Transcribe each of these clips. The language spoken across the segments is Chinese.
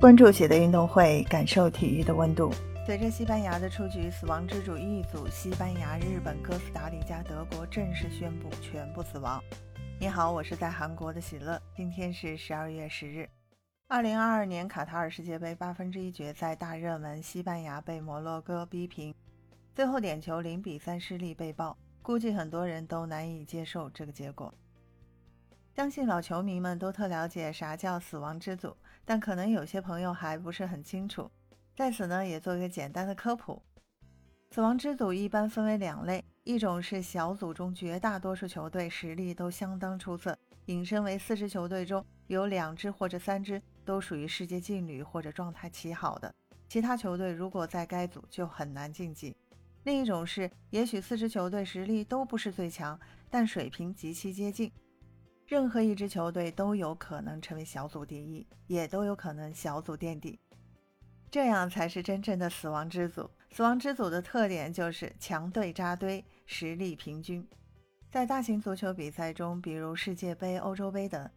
关注喜的运动会，感受体育的温度。随着西班牙的出局，死亡之组一组，西班牙、日本、哥斯达黎加、德国正式宣布全部死亡。你好，我是在韩国的喜乐。今天是十二月十日。二零二二年卡塔尔世界杯八分之一决赛大热门，西班牙被摩洛哥逼平，最后点球零比三失利被爆，估计很多人都难以接受这个结果。相信老球迷们都特了解啥叫死亡之组。但可能有些朋友还不是很清楚，在此呢也做一个简单的科普。死亡之组一般分为两类，一种是小组中绝大多数球队实力都相当出色，引申为四支球队中有两支或者三支都属于世界劲旅或者状态极好的，其他球队如果在该组就很难晋级。另一种是，也许四支球队实力都不是最强，但水平极其接近。任何一支球队都有可能成为小组第一，也都有可能小组垫底，这样才是真正的死亡之组。死亡之组的特点就是强队扎堆，实力平均。在大型足球比赛中，比如世界杯、欧洲杯等，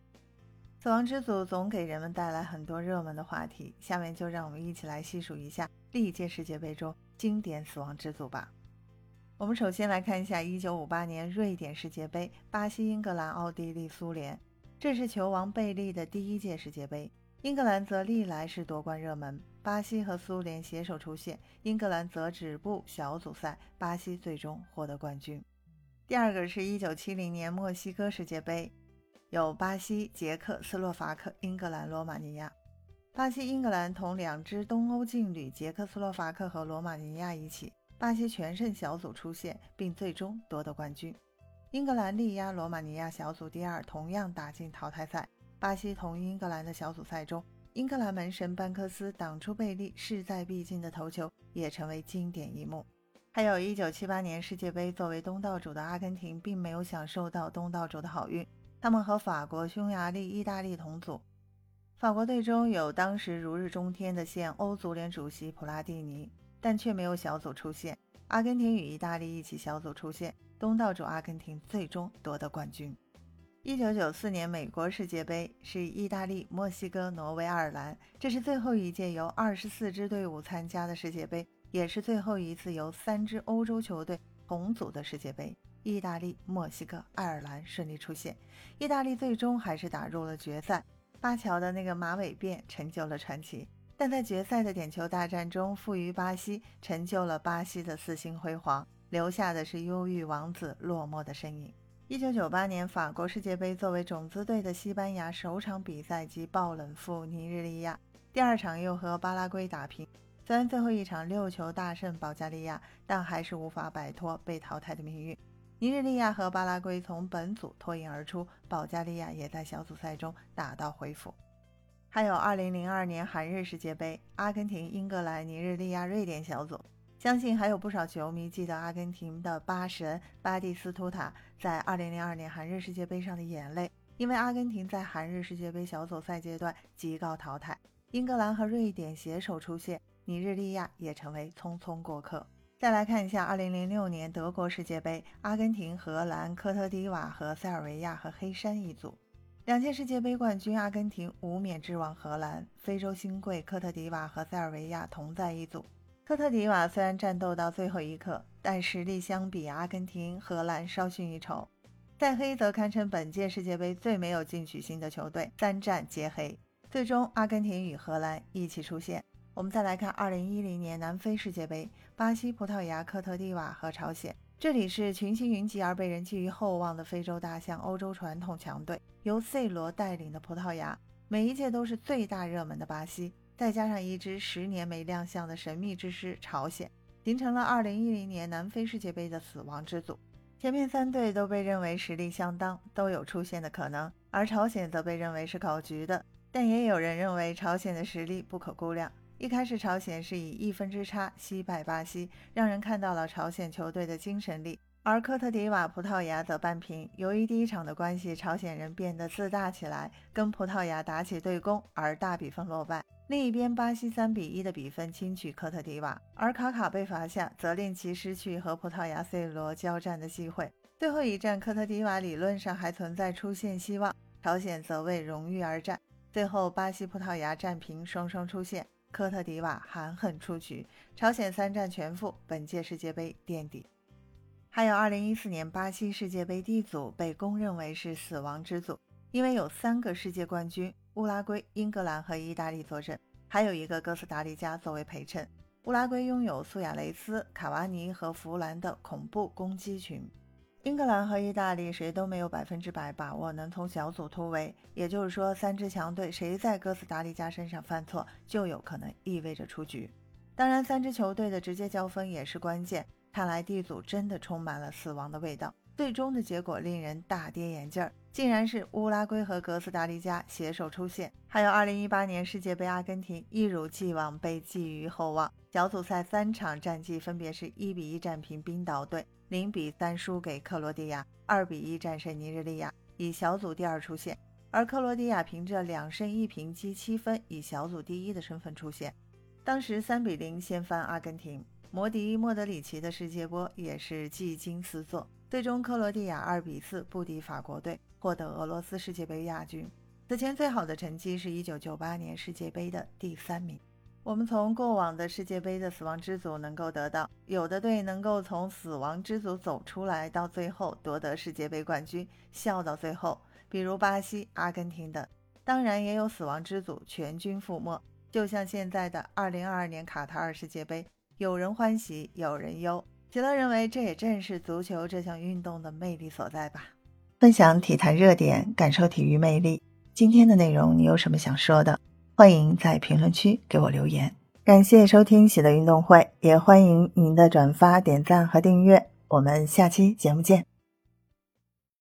死亡之组总给人们带来很多热门的话题。下面就让我们一起来细数一下历届世界杯中经典死亡之组吧。我们首先来看一下1958年瑞典世界杯，巴西、英格兰、奥地利、苏联，这是球王贝利的第一届世界杯。英格兰则历来是夺冠热门，巴西和苏联携手出线，英格兰则止步小组赛，巴西最终获得冠军。第二个是一九七零年墨西哥世界杯，有巴西、捷克斯洛伐克、英格兰、罗马尼亚。巴西、英格兰同两支东欧劲旅捷克斯洛伐克和罗马尼亚一起。巴西全胜小组出线，并最终夺得冠军。英格兰力压罗马尼亚小组第二，同样打进淘汰赛。巴西同英格兰的小组赛中，英格兰门神班克斯挡出贝利势在必进的头球，也成为经典一幕。还有一九七八年世界杯，作为东道主的阿根廷并没有享受到东道主的好运，他们和法国、匈牙利、意大利同组。法国队中有当时如日中天的现欧足联主席普拉蒂尼。但却没有小组出线。阿根廷与意大利一起小组出线，东道主阿根廷最终夺得冠军。一九九四年美国世界杯是意大利、墨西哥、挪威、爱尔兰，这是最后一届由二十四支队伍参加的世界杯，也是最后一次由三支欧洲球队同组的世界杯。意大利、墨西哥、爱尔兰顺利出线，意大利最终还是打入了决赛。巴乔的那个马尾辫成就了传奇。但在决赛的点球大战中负于巴西，成就了巴西的四星辉煌，留下的是忧郁王子落寞的身影。一九九八年法国世界杯，作为种子队的西班牙首场比赛即爆冷负尼日利亚，第二场又和巴拉圭打平。虽然最后一场六球大胜保加利亚，但还是无法摆脱被淘汰的命运。尼日利亚和巴拉圭从本组脱颖而出，保加利亚也在小组赛中打道回府。还有2002年韩日世界杯，阿根廷、英格兰、尼日利亚、瑞典小组，相信还有不少球迷记得阿根廷的巴神巴蒂斯图塔在2002年韩日世界杯上的眼泪，因为阿根廷在韩日世界杯小组赛阶段即告淘汰，英格兰和瑞典携手出线，尼日利亚也成为匆匆过客。再来看一下2006年德国世界杯，阿根廷、荷兰、科特迪瓦和塞尔维亚和黑山一组。两届世界杯冠军阿根廷无冕之王荷兰，非洲新贵科特迪瓦和塞尔维亚同在一组。科特迪瓦虽然战斗到最后一刻，但实力相比阿根廷、荷兰稍逊一筹。塞黑则堪称本届世界杯最没有进取心的球队，三战皆黑。最终，阿根廷与荷兰一起出线。我们再来看2010年南非世界杯，巴西、葡萄牙、科特迪瓦和朝鲜。这里是群星云集而被人寄予厚望的非洲大象、欧洲传统强队，由 C 罗带领的葡萄牙，每一届都是最大热门的巴西，再加上一支十年没亮相的神秘之师朝鲜，形成了2010年南非世界杯的死亡之组。前面三队都被认为实力相当，都有出线的可能，而朝鲜则被认为是搞局的，但也有人认为朝鲜的实力不可估量。一开始，朝鲜是以一分之差惜败巴西，让人看到了朝鲜球队的精神力；而科特迪瓦、葡萄牙则扳平。由于第一场的关系，朝鲜人变得自大起来，跟葡萄牙打起对攻，而大比分落败。另一边，巴西三比一的比分轻取科特迪瓦，而卡卡被罚下，则令其失去和葡萄牙 C 罗交战的机会。最后一战，科特迪瓦理论上还存在出线希望，朝鲜则为荣誉而战。最后巴西、葡萄牙战平，双双出线，科特迪瓦含恨出局，朝鲜三战全负，本届世界杯垫底。还有2014年巴西世界杯 D 组被公认为是死亡之组，因为有三个世界冠军乌拉圭、英格兰和意大利坐镇，还有一个哥斯达黎加作为陪衬。乌拉圭拥有苏亚雷斯、卡瓦尼和弗兰的恐怖攻击群。英格兰和意大利谁都没有百分之百把握能从小组突围，也就是说，三支强队谁在哥斯达黎加身上犯错，就有可能意味着出局。当然，三支球队的直接交锋也是关键。看来 D 组真的充满了死亡的味道。最终的结果令人大跌眼镜儿，竟然是乌拉圭和哥斯达黎加携手出线，还有2018年世界杯阿根廷一如既往被寄予厚望。小组赛三场战绩分别是1比1战平冰岛队，0比3输给克罗地亚，2比1战胜尼日利亚，以小组第二出线。而克罗地亚凭着两胜一平积七分，以小组第一的身份出线。当时3比0掀翻阿根廷，摩迪莫德里奇的世界波也是技惊四座。最终克罗地亚2比4不敌法国队，获得俄罗斯世界杯亚军。此前最好的成绩是一九九八年世界杯的第三名。我们从过往的世界杯的死亡之组能够得到，有的队能够从死亡之组走出来，到最后夺得世界杯冠军，笑到最后，比如巴西、阿根廷等。当然也有死亡之组全军覆没，就像现在的2022年卡塔尔世界杯，有人欢喜有人忧。杰乐认为，这也正是足球这项运动的魅力所在吧。分享体坛热点，感受体育魅力。今天的内容你有什么想说的？欢迎在评论区给我留言，感谢收听喜乐运动会，也欢迎您的转发、点赞和订阅。我们下期节目见。